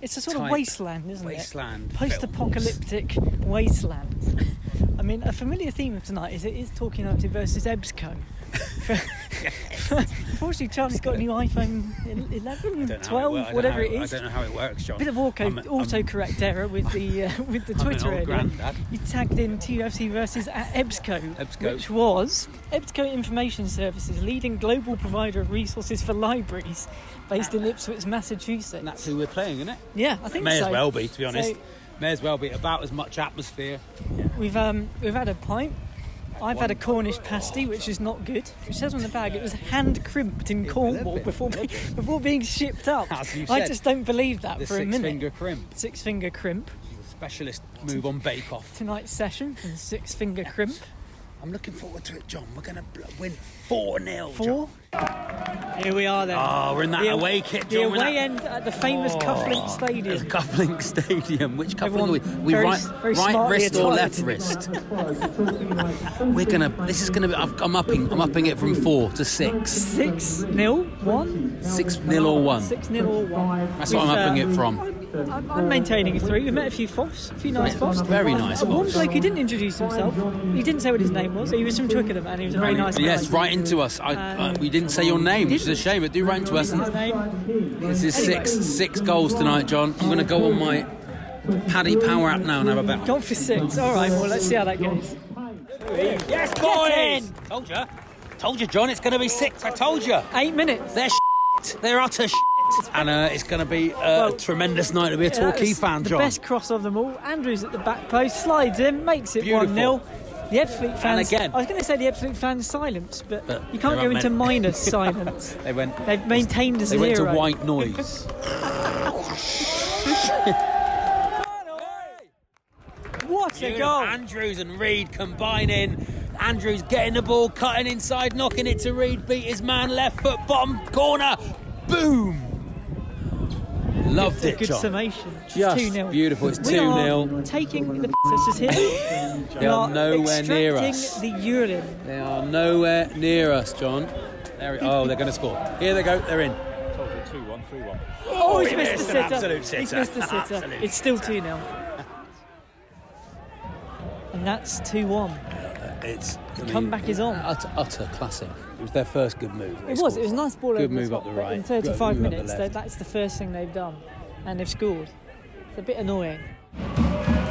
Speaker 4: It's a sort of wasteland, isn't
Speaker 3: wasteland.
Speaker 4: it? Wasteland. Post-apocalyptic wasteland. I mean, a familiar theme of tonight is it is Torquay United versus EBSCO. Unfortunately, Charlie's got a new iPhone 11,
Speaker 3: I don't know how it
Speaker 4: 12,
Speaker 3: works.
Speaker 4: Whatever it is.
Speaker 3: I don't know how it works, John.
Speaker 4: Bit of auto,
Speaker 3: I'm a- I'm-
Speaker 4: autocorrect error with the uh, with the
Speaker 3: I'm
Speaker 4: Twitter. You tagged in TFC versus at EBSCO,
Speaker 3: EBSCO.
Speaker 4: which was EBSCO Information Services, leading global provider of resources for libraries, based in Ipswich, Massachusetts.
Speaker 3: And that's who we're playing, isn't it?
Speaker 4: yeah, I think it
Speaker 3: May
Speaker 4: so.
Speaker 3: as well be, to be honest.
Speaker 4: So
Speaker 3: May as well be about as much atmosphere.
Speaker 4: we've um we've had a pint. I've had a Cornish pasty, which is not good. It says on the bag it was hand crimped in Cornwall before be- before being shipped up.
Speaker 3: You
Speaker 4: I just don't believe that for a minute.
Speaker 3: six finger crimp.
Speaker 4: Six finger crimp.
Speaker 3: Specialist move on Bake Off.
Speaker 4: Tonight's session for the six finger crimp.
Speaker 3: I'm looking forward to it, John. We're going to win 4 0.
Speaker 4: Four. Here we are then.
Speaker 3: Oh, we're in that
Speaker 4: the,
Speaker 3: away kit,
Speaker 4: The
Speaker 3: John. we're
Speaker 4: away end at the famous Cufflink
Speaker 3: It's
Speaker 4: Stadium.
Speaker 3: Cufflink Stadium. Which cufflink
Speaker 4: Everyone
Speaker 3: are we? We
Speaker 4: very-
Speaker 3: right,
Speaker 4: very
Speaker 3: right wrist or left wrist? We're gonna. This is gonna be. I've- I'm upping. I'm upping it from four to six.
Speaker 4: Six nil one.
Speaker 3: Six nil or one.
Speaker 4: Six nil or one.
Speaker 3: That's what I'm upping
Speaker 4: um,
Speaker 3: it from.
Speaker 4: I'm, I'm maintaining a three. We've met a few foffs, a few nice foffs.
Speaker 3: Very nice
Speaker 4: One
Speaker 3: foffs.
Speaker 4: bloke who didn't introduce himself. He didn't say what his name was. He was from Twickenham and he was a very nice
Speaker 3: Yes,
Speaker 4: guy.
Speaker 3: write into us. I, uh, we didn't say your name, which is a shame. But do write into us.
Speaker 4: His.
Speaker 3: This is six six goals tonight, John. I'm going to go on my Paddy Power app now and have a bet.
Speaker 4: Gone for six. All right. Well, let's see how that goes.
Speaker 3: Yes,
Speaker 4: boys!
Speaker 3: Told you. Told you, John. It's going to be six. I told you.
Speaker 4: Eight minutes.
Speaker 3: They're shit. They're utter shit. And uh, it's going to be uh,
Speaker 4: Well,
Speaker 3: a tremendous night to be a
Speaker 4: Yeah,
Speaker 3: Torquay fan,
Speaker 4: the
Speaker 3: John.
Speaker 4: best cross of them all. Andrews at the back post, slides in, makes it 1 0. The Ebbsfleet fans.
Speaker 3: again-
Speaker 4: I was going to say the Ebbsfleet fans silence, but,
Speaker 3: But
Speaker 4: you can't go into
Speaker 3: meant-
Speaker 4: minus silence.
Speaker 3: They went.
Speaker 4: They've maintained a
Speaker 3: They
Speaker 4: zero.
Speaker 3: went to white noise.
Speaker 4: What a goal!
Speaker 3: Andrews and Reid combining. Andrews getting the ball, cutting inside, knocking it to Reid, beat his man left foot, bottom corner, boom! Loved
Speaker 4: It's a
Speaker 3: it,
Speaker 4: good
Speaker 3: John.
Speaker 4: summation.
Speaker 3: Just
Speaker 4: 2-0.
Speaker 3: beautiful. It's
Speaker 4: We are
Speaker 3: 2-0.
Speaker 4: taking the piss here.
Speaker 3: They are nowhere near us.
Speaker 4: the urine.
Speaker 3: They are nowhere near us, John. There, oh, they're going to score. Here they go. They're in.
Speaker 4: Oh, he's
Speaker 3: he
Speaker 4: missed the
Speaker 3: missed an
Speaker 4: sitter. He's missed the sitter.
Speaker 3: Absolute
Speaker 4: It's still 2 0. And that's 2 1.
Speaker 3: Uh, it's I
Speaker 4: comeback is on.
Speaker 3: Utter, utter classic. It was their first good move.
Speaker 4: It was. It was a nice ball
Speaker 3: Good move up the right.
Speaker 4: In 35
Speaker 3: move the
Speaker 4: minutes, that's the first thing they've done. And they've scored. It's a bit annoying.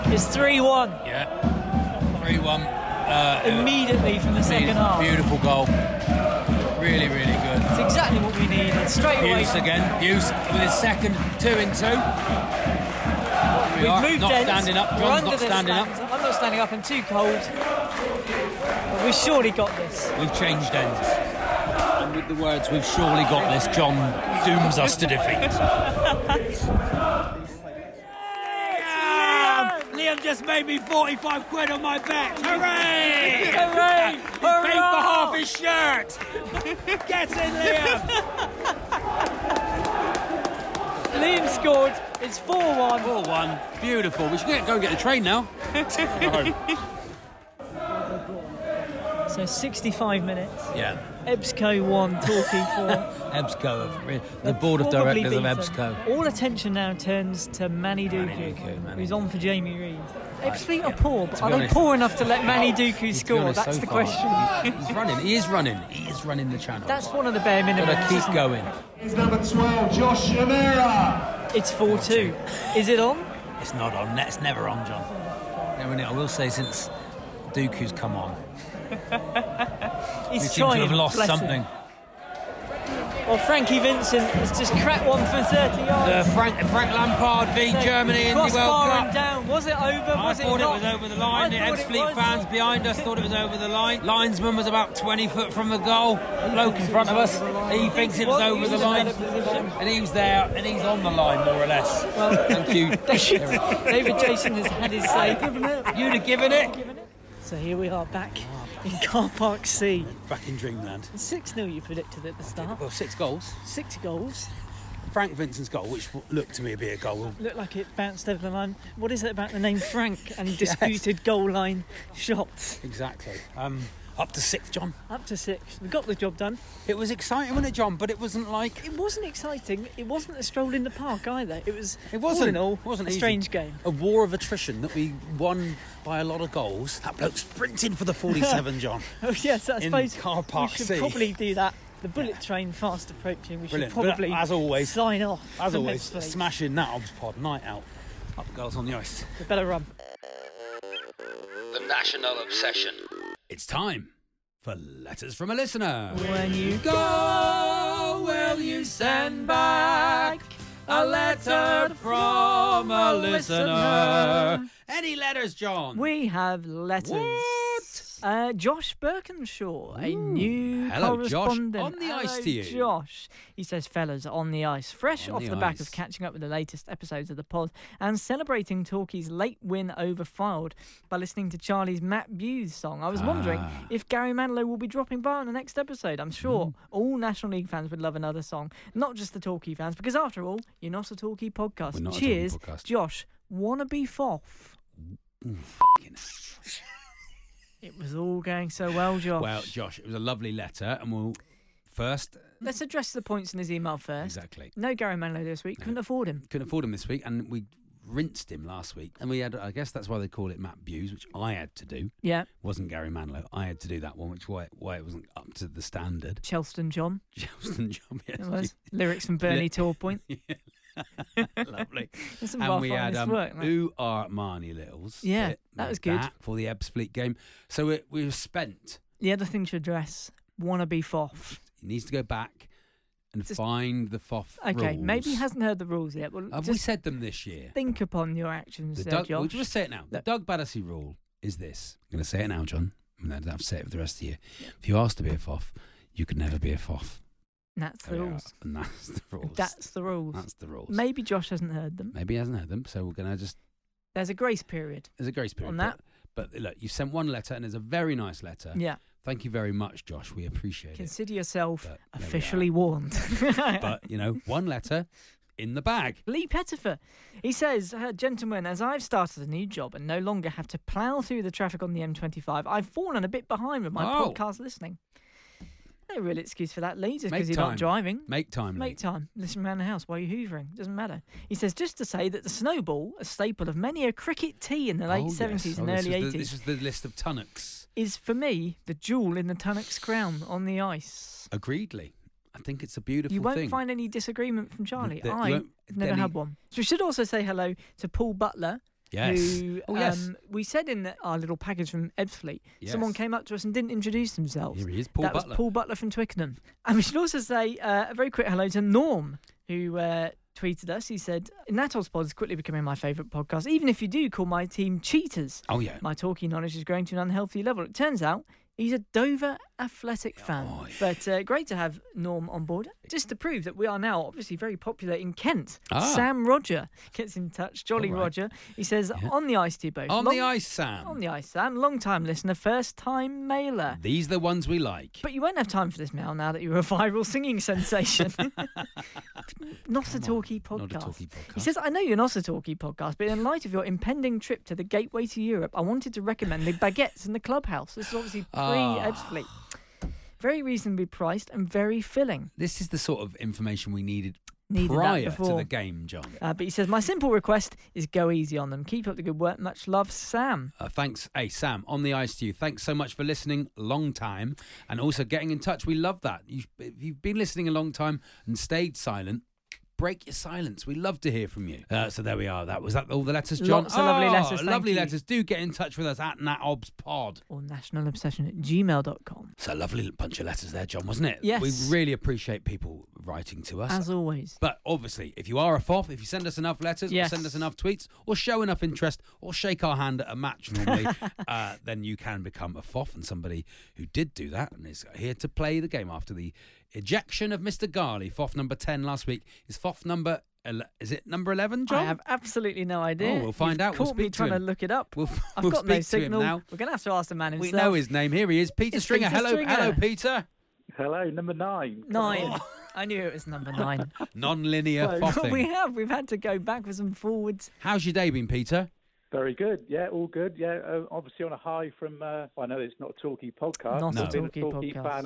Speaker 4: It's 3 1
Speaker 3: Yeah. 3 1. Uh,
Speaker 4: immediately from the second half.
Speaker 3: Beautiful goal. Really, really good.
Speaker 4: It's exactly what we needed. Straight away.
Speaker 3: Buse again. Buse with his second two in two.
Speaker 4: We've
Speaker 3: are.
Speaker 4: moved
Speaker 3: Not
Speaker 4: ends.
Speaker 3: standing up. John's not standing up.
Speaker 4: I'm not standing up. I'm too cold. We've surely got this.
Speaker 3: We've changed ends. And with the words, we've surely got this, John dooms us to defeat. Liam just made me 45 quid on my bet. Hooray!
Speaker 4: Hooray!
Speaker 3: He's paid for half his shirt. Get in, Liam.
Speaker 4: Liam scored. It's 4 1.
Speaker 3: 4 1. Beautiful. We should get, go and get the train now.
Speaker 4: So 65 minutes.
Speaker 3: yeah.
Speaker 4: EBSCO 1, Torquay 4.
Speaker 3: EBSCO, of- the board of
Speaker 4: probably
Speaker 3: directors of
Speaker 4: beaten.
Speaker 3: EBSCO.
Speaker 4: All attention now turns to Manny Duku,
Speaker 3: Duku, Manny
Speaker 4: who's on for Jamie Reid.
Speaker 3: Right,
Speaker 4: Ebbsfleet are poor, but are
Speaker 3: be
Speaker 4: they poor enough to let Manny Duku
Speaker 3: To
Speaker 4: score?
Speaker 3: honest,
Speaker 4: That's
Speaker 3: so
Speaker 4: the
Speaker 3: far,
Speaker 4: question.
Speaker 3: He's running. He is running. He is running the channel.
Speaker 4: That's one of the bare minimums.
Speaker 3: Got to keep going.
Speaker 7: Is number 12, Josh Amira.
Speaker 4: It's 4 2. Is it on?
Speaker 3: It's not on. It's never on, John. Never. I will say since Duku's come on,
Speaker 4: He's
Speaker 3: we seem
Speaker 4: trying.
Speaker 3: to have lost
Speaker 4: him.
Speaker 3: something.
Speaker 4: Well, Frankie Vincent has just cracked one from 30 yards.
Speaker 3: Uh, Frank, Frank Lampard v
Speaker 4: So,
Speaker 3: Germany in the World Cup.
Speaker 4: and down. Was it over?
Speaker 3: I
Speaker 4: was it
Speaker 3: thought it,
Speaker 4: not?
Speaker 3: was over the line. The
Speaker 4: I it
Speaker 3: Ebbsfleet fans behind us thought it was over the line. Linesman was about 20 foot from the goal. Bloke in front of us, he thinks it was
Speaker 4: Well,
Speaker 3: over the line. And he was there, and he's on the line, more or less. Well, Thank you.
Speaker 4: David Jason has had his say.
Speaker 3: You'd have given it.
Speaker 4: So here we are back in Car Park C.
Speaker 3: Back in dreamland.
Speaker 4: 6 0 you predicted at the start.
Speaker 3: Well, six goals.
Speaker 4: Six goals.
Speaker 3: Frank Vincent's goal, which looked to me to be a goal.
Speaker 4: Looked like it bounced over the line. What is it about the name Frank and disputed goal line shots?
Speaker 3: Exactly. Um, up to six, John.
Speaker 4: Up to six. We got the job done.
Speaker 3: It was exciting, wasn't it, John? But it wasn't like
Speaker 4: It wasn't exciting. It wasn't a stroll in the park either. It was.
Speaker 3: It wasn't.
Speaker 4: All in all,
Speaker 3: wasn't
Speaker 4: a
Speaker 3: easy.
Speaker 4: strange game.
Speaker 3: a war of attrition that we won by a lot of goals. That bloke sprinting for the 47, John.
Speaker 4: Oh yes, I
Speaker 3: In
Speaker 4: suppose
Speaker 3: Car Park
Speaker 4: we should
Speaker 3: C.
Speaker 4: probably do that. The bullet train fast approaching. We
Speaker 3: Brilliant.
Speaker 4: should
Speaker 3: But
Speaker 4: probably,
Speaker 3: as always-
Speaker 4: sign off.
Speaker 3: As always,
Speaker 4: Ebbsfleet.
Speaker 3: smashing that Obs Pod night out. Up girls on the ice.
Speaker 4: We better run.
Speaker 2: The National Obsession.
Speaker 3: It's time for letters from a listener.
Speaker 4: When you
Speaker 3: Go, will you send back a letter from a listener? Any letters, John?
Speaker 4: We have letters.
Speaker 3: What?
Speaker 4: Uh, Josh Birkinshaw, a new
Speaker 3: Hello, Josh. On the ice to you.
Speaker 4: Josh. He says, fellas, on the ice, fresh
Speaker 3: On
Speaker 4: off
Speaker 3: the
Speaker 4: the, back
Speaker 3: ice.
Speaker 4: of catching up with the latest episodes of the pod and celebrating Talkie's late win over Fylde by listening to Charlie's Matt Buse song. I was wondering
Speaker 3: Ah.
Speaker 4: if Gary Manilow will be dropping by on the next episode. I'm sure
Speaker 3: Mm.
Speaker 4: all National League fans would love another song, not just the Talkie fans, because after all, you're not a Talkie podcast.
Speaker 3: We're not a Torquay
Speaker 4: Cheers,
Speaker 3: podcast.
Speaker 4: Josh. Wanna be foff?
Speaker 3: Ooh.
Speaker 4: It was all going so well, Josh.
Speaker 3: Well, Josh, it was a lovely letter, and we'll first
Speaker 4: Let's address the points in his email first.
Speaker 3: exactly
Speaker 4: No Gary Manilow this week. Couldn't afford him.
Speaker 3: couldn't afford him this week, and we rinsed him last week, and we had I guess that's why they call it Matt Buse, which I had to do.
Speaker 4: Yeah.
Speaker 3: wasn't Gary Manilow. I had to do that one, which why why it wasn't up to the standard.
Speaker 4: Chelston John.
Speaker 3: Chelston John, yes.
Speaker 4: It was. Lyrics from Bernie
Speaker 3: Yeah. Lovely. And we had um,
Speaker 4: work. that.
Speaker 3: Ooh Are Marnie Littles.
Speaker 4: Yeah,
Speaker 3: fit,
Speaker 4: that was good.
Speaker 3: for the Ebbsfleet game. So it, we were spent.
Speaker 4: The other thing to address, wanna be foff.
Speaker 3: He needs to go back and
Speaker 4: Just-
Speaker 3: find the FOF
Speaker 4: Okay, maybe he hasn't heard the rules yet. Well,
Speaker 3: Have we said them this year?
Speaker 4: think upon your actions
Speaker 3: The
Speaker 4: there,
Speaker 3: Doug,
Speaker 4: Josh.
Speaker 3: we'll just say it now. The Doug Battersea rule is this. I'm going to say it now, John. And then I don't have to say it for the rest of the year. If you ask to be a FOF, you can never be a FOF.
Speaker 4: That's the
Speaker 3: There
Speaker 4: rules.
Speaker 3: And that's the rules.
Speaker 4: That's the rules.
Speaker 3: That's the rules.
Speaker 4: Maybe Josh hasn't heard them.
Speaker 3: Maybe he hasn't heard them, so we're going to just.
Speaker 4: There's a grace period
Speaker 3: There's a grace period.
Speaker 4: on that.
Speaker 3: But, but look, you sent one letter, and it's a very nice letter.
Speaker 4: Yeah.
Speaker 3: Thank you very much, Josh. We appreciate it.
Speaker 4: Consider yourself
Speaker 3: But
Speaker 4: officially warned.
Speaker 3: But, you know, one letter in the bag.
Speaker 4: Lee Pettifer. He says, uh, Gentlemen, as I've started a new job and no longer have to plough through the traffic on the M25, I've fallen a bit behind with my
Speaker 3: Oh.
Speaker 4: podcast listening. No real excuse for that, Lee, just because you're not driving.
Speaker 3: Make time,
Speaker 4: Make
Speaker 3: Lee.
Speaker 4: time. Listen around the house while you're hoovering. Doesn't matter. He says, just to say that the snowball, a staple of many a cricket tea in the late
Speaker 3: Oh, yes.
Speaker 4: 70s and
Speaker 3: Oh, this
Speaker 4: early 80s,
Speaker 3: this was the list of Tunnocks.
Speaker 4: is for me the jewel in the Tunnock's crown on the ice.
Speaker 3: Agreedly. I think it's a beautiful
Speaker 4: You won't
Speaker 3: thing.
Speaker 4: find any disagreement from Charlie.
Speaker 3: the- you
Speaker 4: i've never had one. So we should also say hello to Paul Butler,
Speaker 3: yes.
Speaker 4: who
Speaker 3: oh, yes.
Speaker 4: um, we said in the, our little package from Ebbsfleet, someone came up to us and didn't introduce themselves.
Speaker 3: Here he is, Paul
Speaker 4: that
Speaker 3: Butler.
Speaker 4: was Paul Butler from Twickenham. And we should also say uh, a very quick hello to Norm, who uh, tweeted us. He said, Natol's Pod is quickly becoming my favourite podcast, even if you do call my team cheaters.
Speaker 3: Oh, yeah.
Speaker 4: My talking knowledge is growing to an unhealthy level. It turns out he's a Dover athletic fan.
Speaker 3: Oh, yeah.
Speaker 4: But uh, great to have Norm on board. Just to prove that we are now obviously very popular in Kent.
Speaker 3: Ah.
Speaker 4: Sam Roger gets in touch. Jolly
Speaker 3: right.
Speaker 4: Roger. He says,
Speaker 3: Yeah.
Speaker 4: on the ice to you both.
Speaker 3: On
Speaker 4: Long-
Speaker 3: the ice, Sam.
Speaker 4: On the ice, Sam. Long time listener, first time mailer.
Speaker 3: These are the ones we like.
Speaker 4: But you won't have time for this mail now that you're a viral singing sensation. not a talkie podcast.
Speaker 3: Not a talkie podcast.
Speaker 4: He says, I know you're not a talkie podcast, but in light of your impending trip to the gateway to Europe, I wanted to recommend the baguettes in the clubhouse. This is obviously pre
Speaker 3: Ah.
Speaker 4: Ebbsfleet. Very reasonably priced and very filling.
Speaker 3: This is the sort of information we needed,
Speaker 4: Needed that
Speaker 3: prior to
Speaker 4: before.
Speaker 3: the game, John.
Speaker 4: Uh, but he says, My simple request is go easy on them. Keep up the good work. Much love, Sam.
Speaker 3: Uh, thanks, hey Sam, on the ice to you. Thanks so much for listening, long time, and also getting in touch. We love that. You, if you've been listening a long time and stayed silent, break your silence. We love to hear from you. Uh, so there we are. That was that. All the letters, John.
Speaker 4: Lots of lovely
Speaker 3: Oh,
Speaker 4: letters, thank
Speaker 3: lovely
Speaker 4: you.
Speaker 3: letters. Do get in touch with us at natobspod.
Speaker 4: Or nationalobsession at gmail.com.
Speaker 3: It's a lovely bunch of letters there, John, wasn't it?
Speaker 4: Yes.
Speaker 3: We really appreciate people writing to us.
Speaker 4: As always.
Speaker 3: But obviously, if you are a FOF, if you send us enough letters,
Speaker 4: Yes.
Speaker 3: or send us enough tweets, or show enough interest, or shake our hand at a match normally, uh, then you can become a FOF. And somebody who did do that and is here to play the game after the ejection of Mr. Garley, FOF number 10 last week, is FOF number. ele- Is it number 11, John?
Speaker 4: I have absolutely no idea.
Speaker 3: Oh, we'll find
Speaker 4: You've
Speaker 3: out. We'll
Speaker 4: Caught me
Speaker 3: to
Speaker 4: trying to, look it up.
Speaker 3: We'll,
Speaker 4: I've
Speaker 3: we'll
Speaker 4: got no
Speaker 3: speak to him
Speaker 4: signal.
Speaker 3: now.
Speaker 4: We're going to have to ask the man
Speaker 3: We know his name. Here he is, Peter
Speaker 4: It's
Speaker 3: Stringer.
Speaker 4: Peter
Speaker 3: Hello,
Speaker 4: Stringer.
Speaker 3: hello, Peter.
Speaker 8: Hello, number nine.
Speaker 4: Nine. I knew it was number nine.
Speaker 3: Non-linear
Speaker 8: Well,
Speaker 4: we have. We've had to go backwards and forwards.
Speaker 3: How's your day been, Peter?
Speaker 8: Very good. Yeah, all good. Yeah, uh, obviously on a high from. Uh, I know it's not a talkie podcast.
Speaker 4: Not
Speaker 3: a
Speaker 8: but being
Speaker 4: talkie
Speaker 8: talkie
Speaker 4: podcast.
Speaker 8: fan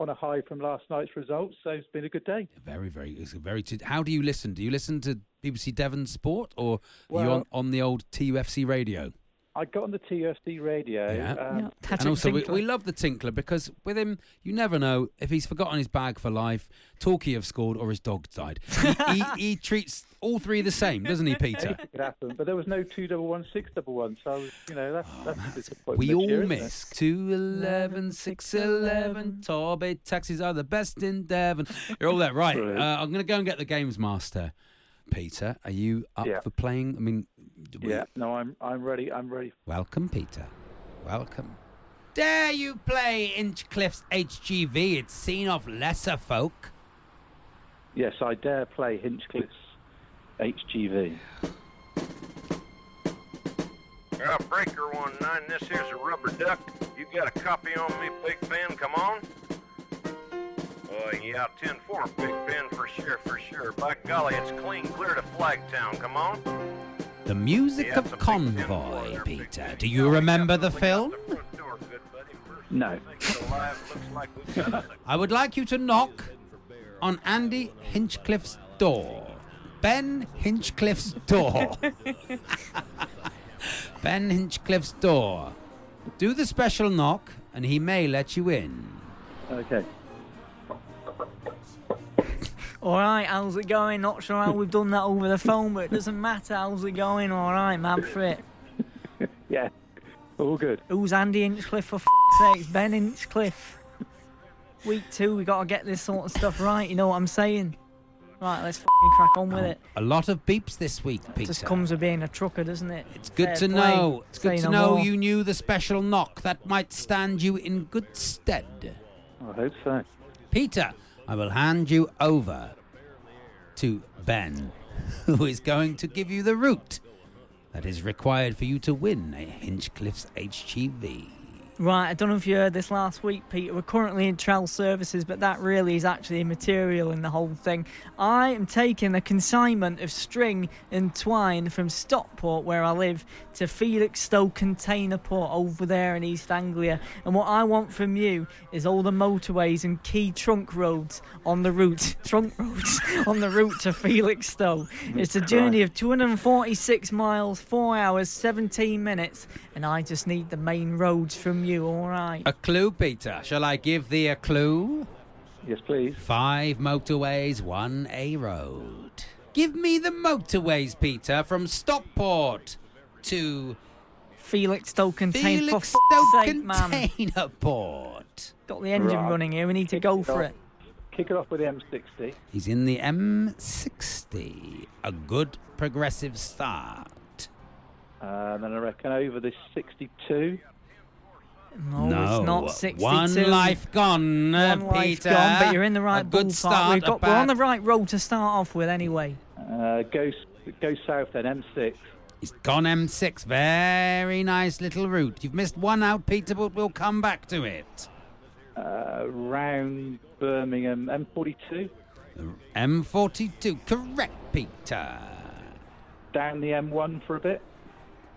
Speaker 8: on a, high from last night's results. So it's been a good day.
Speaker 3: Very, very. It's a very. T- How do you listen? Do you listen to BBC Devon Sport or are you on, on the old TUFC radio?
Speaker 8: I got on the TFD radio.
Speaker 3: Yeah.
Speaker 8: Um,
Speaker 4: Yeah.
Speaker 3: And also, we, we love the Tinkler because with him, you never know if he's forgotten his bag for life, Torquay have scored, or his dog died. He, he, he treats all three the same, doesn't he, Peter?
Speaker 8: It could happen, but there was no two double one, six double one. So I was, you know, that's that's a disappointment.
Speaker 3: Oh, We all
Speaker 8: year, isn't it?
Speaker 3: miss. 211, 611, Torbay taxis are the best in Devon. You're all there, right? Uh, I'm going to go and get the games master. Peter, are you up
Speaker 8: Yeah.
Speaker 3: for playing? I mean, do we-
Speaker 8: Yeah. No, I'm I'm ready. I'm ready.
Speaker 3: Welcome, Peter. Welcome. Dare you play Inchcliffe's HGV? It's seen of lesser folk.
Speaker 8: Yes, I dare play Hinchcliffe's HGV.
Speaker 9: Uh, breaker one nine. This here's a rubber duck. You got a copy on me, Big Ben? Come on. Oh yeah, 10-4, Big Ben, for sure, for sure. By golly, it's clean clear to Flagtown. Come on.
Speaker 3: The music of
Speaker 9: it's a big 10-4
Speaker 3: Convoy, Peter. Do you remember the film?
Speaker 9: the front door, good buddy. First
Speaker 8: No.
Speaker 9: thing it's alive, looks like we've got a-
Speaker 3: I would like you to knock on Andy Hinchcliffe's door. Ben Hinchcliffe's door. ben Hinchcliffe's door. Do the special knock, and he may let you in.
Speaker 8: Okay.
Speaker 4: All right, how's it going? Not sure how we've done that over the phone, but it doesn't matter. How's it going? All right, man, for it.
Speaker 8: Yeah. All good.
Speaker 4: Who's Andy Inchcliffe for f***'s sake? Ben Inchcliffe. Week two, we got to get this sort of stuff right. You know what I'm saying? Right, let's f***ing crack on with oh, it.
Speaker 3: A lot of beeps this week, Peter.
Speaker 4: Just comes with being a trucker, doesn't it?
Speaker 3: It's good
Speaker 4: Fair
Speaker 3: to
Speaker 4: play.
Speaker 3: know. It's good
Speaker 4: Say
Speaker 3: to
Speaker 4: no
Speaker 3: know
Speaker 4: more.
Speaker 3: you knew the special knock. That might stand you in good stead.
Speaker 8: I hope so.
Speaker 3: Peter, I will hand you over to Ben, who is going to give you the route that is required for you to win a Hinchcliffe's HGV.
Speaker 4: Right, I don't know if you heard this last week, Peter. We're currently in trial services, but that really is actually immaterial in the whole thing. I am taking a consignment of string and twine from Stockport, where I live, to Felixstowe Container Port over there in East Anglia. And what I want from you is all the motorways and key trunk roads on the route, trunk roads on the route to Felixstowe. It's a journey of 246 miles, 4 hours, 17 minutes, and I just need the main roads from you, alright?
Speaker 3: A clue, Peter. Shall I give thee a clue?
Speaker 8: Yes, please.
Speaker 3: Five motorways, one A road. Give me the motorways, Peter, from Stockport to
Speaker 4: Felixstowe Container, for
Speaker 3: Felixstowe
Speaker 4: f***'s sake, man.
Speaker 3: Container Port.
Speaker 4: Got the engine
Speaker 8: Right.
Speaker 4: running here, we need to go for it.
Speaker 8: kick it off with the M60.
Speaker 3: He's in the M60. A good progressive start.
Speaker 8: Uh, and then I reckon over the 62.
Speaker 4: No, it's not 62.
Speaker 3: One life gone, uh,
Speaker 4: One life
Speaker 3: Peter.
Speaker 4: gone, but you're in the right
Speaker 3: A good
Speaker 4: ballpark.
Speaker 3: start.
Speaker 4: We've
Speaker 3: a
Speaker 4: got, we're on the right roll to start off with anyway.
Speaker 8: Uh, go, go south then, M6.
Speaker 3: He's gone M6. Very nice little route. You've missed one out, Peter, but we'll come back to it.
Speaker 8: Uh, round Birmingham, M42.
Speaker 3: M42. Correct, Peter.
Speaker 8: Down the M1 for a bit.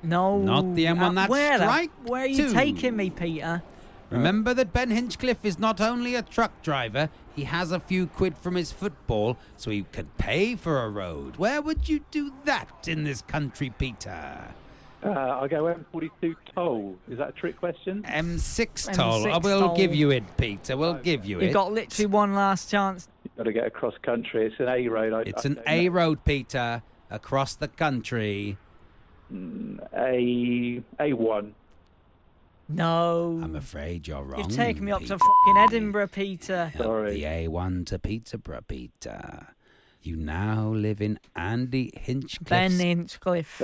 Speaker 4: No.
Speaker 3: Not the M1,
Speaker 4: Uh,
Speaker 3: that's
Speaker 4: where the-
Speaker 3: strike
Speaker 4: Where are you
Speaker 3: two.
Speaker 4: taking me, Peter?
Speaker 3: Remember that Ben Hinchcliffe is not only a truck driver, he has a few quid from his football, so he could pay for a road. Where would you do that in this country, Peter?
Speaker 8: Uh, I'll go M42 toll. Is that a trick question?
Speaker 3: M6 toll.
Speaker 4: M6
Speaker 3: Oh, we'll
Speaker 4: toll.
Speaker 3: give you it, Peter. We'll give you it.
Speaker 4: You've got literally one last chance.
Speaker 8: You've got to get across country. It's an A road. I,
Speaker 3: It's
Speaker 8: I
Speaker 3: an
Speaker 8: don't
Speaker 3: A road, Peter, across the country.
Speaker 8: A A1.
Speaker 4: No.
Speaker 3: I'm afraid you're wrong.
Speaker 4: You've taken me up
Speaker 3: Peter.
Speaker 4: to fucking Edinburgh, Peter.
Speaker 3: Up The A1 to Peterborough, Peter. You now live in Andy Hinchcliffe's
Speaker 4: Ben Hinchcliffe.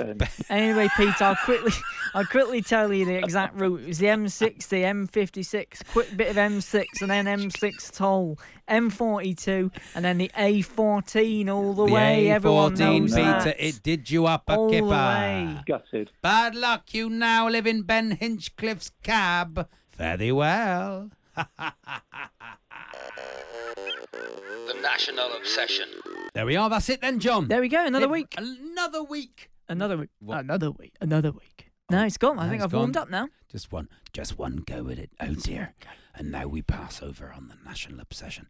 Speaker 4: Anyway, Pete, I'll quickly, I'll quickly tell you the exact route. It was the M60, M56, quick bit of M6, and then M6 toll, M42, and then the A14 all the,
Speaker 3: The
Speaker 4: way. Everyone
Speaker 3: A14,
Speaker 4: knows
Speaker 3: Peter,
Speaker 4: that.
Speaker 3: it did you up a
Speaker 4: All the way.
Speaker 8: Gutted.
Speaker 3: Bad luck, you now live in Ben Hinchcliffe's cab. Fare thee well.
Speaker 2: The National Obsession.
Speaker 3: There we are, that's it then, John.
Speaker 4: There we go. Another week.
Speaker 3: Another week.
Speaker 4: Another week.
Speaker 3: What?
Speaker 4: Another week. Another week. No, it's gone. I
Speaker 3: No,
Speaker 4: think
Speaker 3: it's
Speaker 4: I've warmed
Speaker 3: gone.
Speaker 4: up now.
Speaker 3: Just one, just one go at it. Oh dear. And now we pass over on the national obsession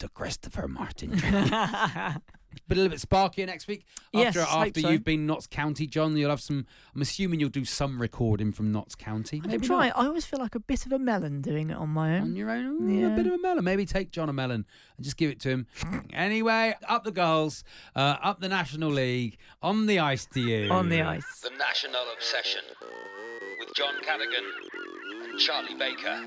Speaker 3: to Christopher Martin. But a little bit sparkier next week. After
Speaker 4: hope
Speaker 3: after
Speaker 4: so.
Speaker 3: you've been Notts County, John, you'll have some. I'm assuming you'll do some recording from Notts County.
Speaker 4: I can
Speaker 3: Maybe
Speaker 4: try.
Speaker 3: not.
Speaker 4: I always feel like a bit of a melon doing it on my own.
Speaker 3: On your own, Ooh,
Speaker 4: Yeah.
Speaker 3: a bit of a melon. Maybe take John a melon and just give it to him. anyway, up the goals, uh, up the National League, on the ice to you.
Speaker 4: On the ice.
Speaker 2: The National Obsession. With John Cadigan and Charlie Baker.